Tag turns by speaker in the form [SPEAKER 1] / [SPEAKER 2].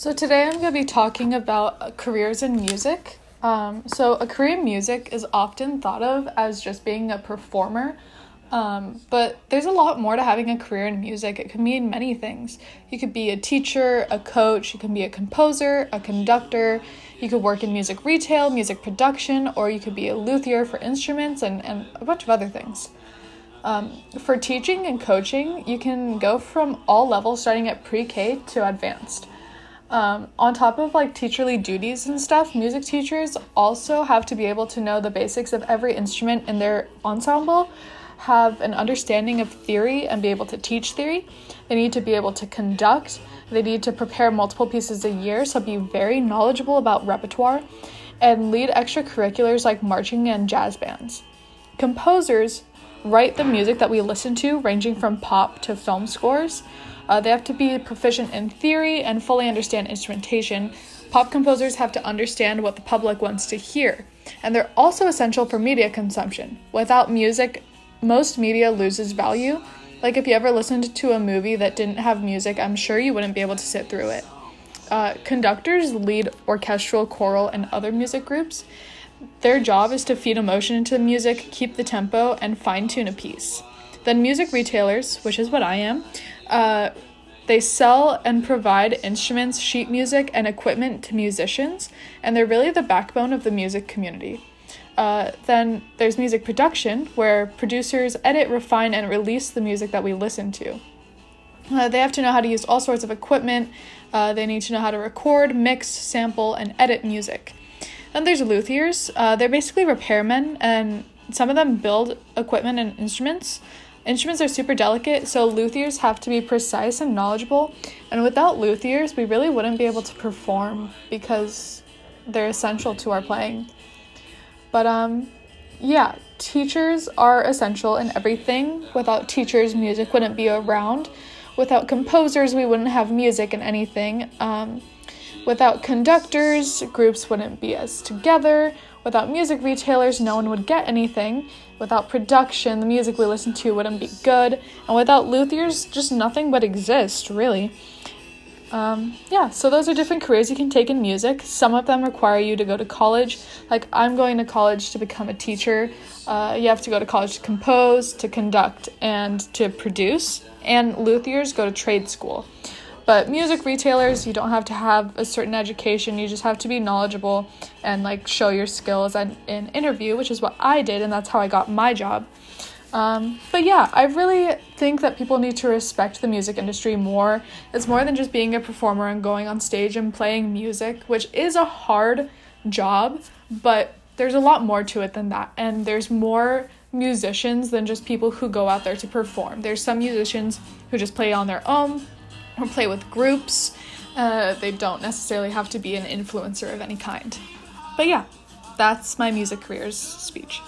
[SPEAKER 1] So, today I'm going to be talking about careers in music. Um, so, a career in music is often thought of as just being a performer, um, but there's a lot more to having a career in music. It can mean many things. You could be a teacher, a coach, you can be a composer, a conductor, you could work in music retail, music production, or you could be a luthier for instruments and, and a bunch of other things. Um, for teaching and coaching, you can go from all levels starting at pre K to advanced. Um, on top of like teacherly duties and stuff, music teachers also have to be able to know the basics of every instrument in their ensemble, have an understanding of theory and be able to teach theory. They need to be able to conduct. They need to prepare multiple pieces a year, so be very knowledgeable about repertoire and lead extracurriculars like marching and jazz bands. Composers write the music that we listen to, ranging from pop to film scores. Uh, they have to be proficient in theory and fully understand instrumentation. Pop composers have to understand what the public wants to hear. And they're also essential for media consumption. Without music, most media loses value. Like if you ever listened to a movie that didn't have music, I'm sure you wouldn't be able to sit through it. Uh, conductors lead orchestral, choral, and other music groups. Their job is to feed emotion into the music, keep the tempo, and fine tune a piece. Then, music retailers, which is what I am, uh, they sell and provide instruments, sheet music, and equipment to musicians, and they're really the backbone of the music community. Uh, then there's music production, where producers edit, refine, and release the music that we listen to. Uh, they have to know how to use all sorts of equipment. Uh, they need to know how to record, mix, sample, and edit music. Then there's luthiers. Uh, they're basically repairmen, and some of them build equipment and instruments. Instruments are super delicate, so luthiers have to be precise and knowledgeable. And without luthiers, we really wouldn't be able to perform because they're essential to our playing. But um yeah, teachers are essential in everything. Without teachers, music wouldn't be around. Without composers, we wouldn't have music and anything. Um, without conductors, groups wouldn't be as together. Without music retailers, no one would get anything. Without production, the music we listen to wouldn't be good. And without luthiers, just nothing would exist, really. Um, yeah, so those are different careers you can take in music. Some of them require you to go to college. Like, I'm going to college to become a teacher. Uh, you have to go to college to compose, to conduct, and to produce. And luthiers go to trade school. But music retailers, you don't have to have a certain education. You just have to be knowledgeable and like show your skills in an interview, which is what I did, and that's how I got my job. Um, but yeah, I really think that people need to respect the music industry more. It's more than just being a performer and going on stage and playing music, which is a hard job, but there's a lot more to it than that. And there's more musicians than just people who go out there to perform. There's some musicians who just play on their own, or play with groups. Uh, they don't necessarily have to be an influencer of any kind. But yeah, that's my music careers speech.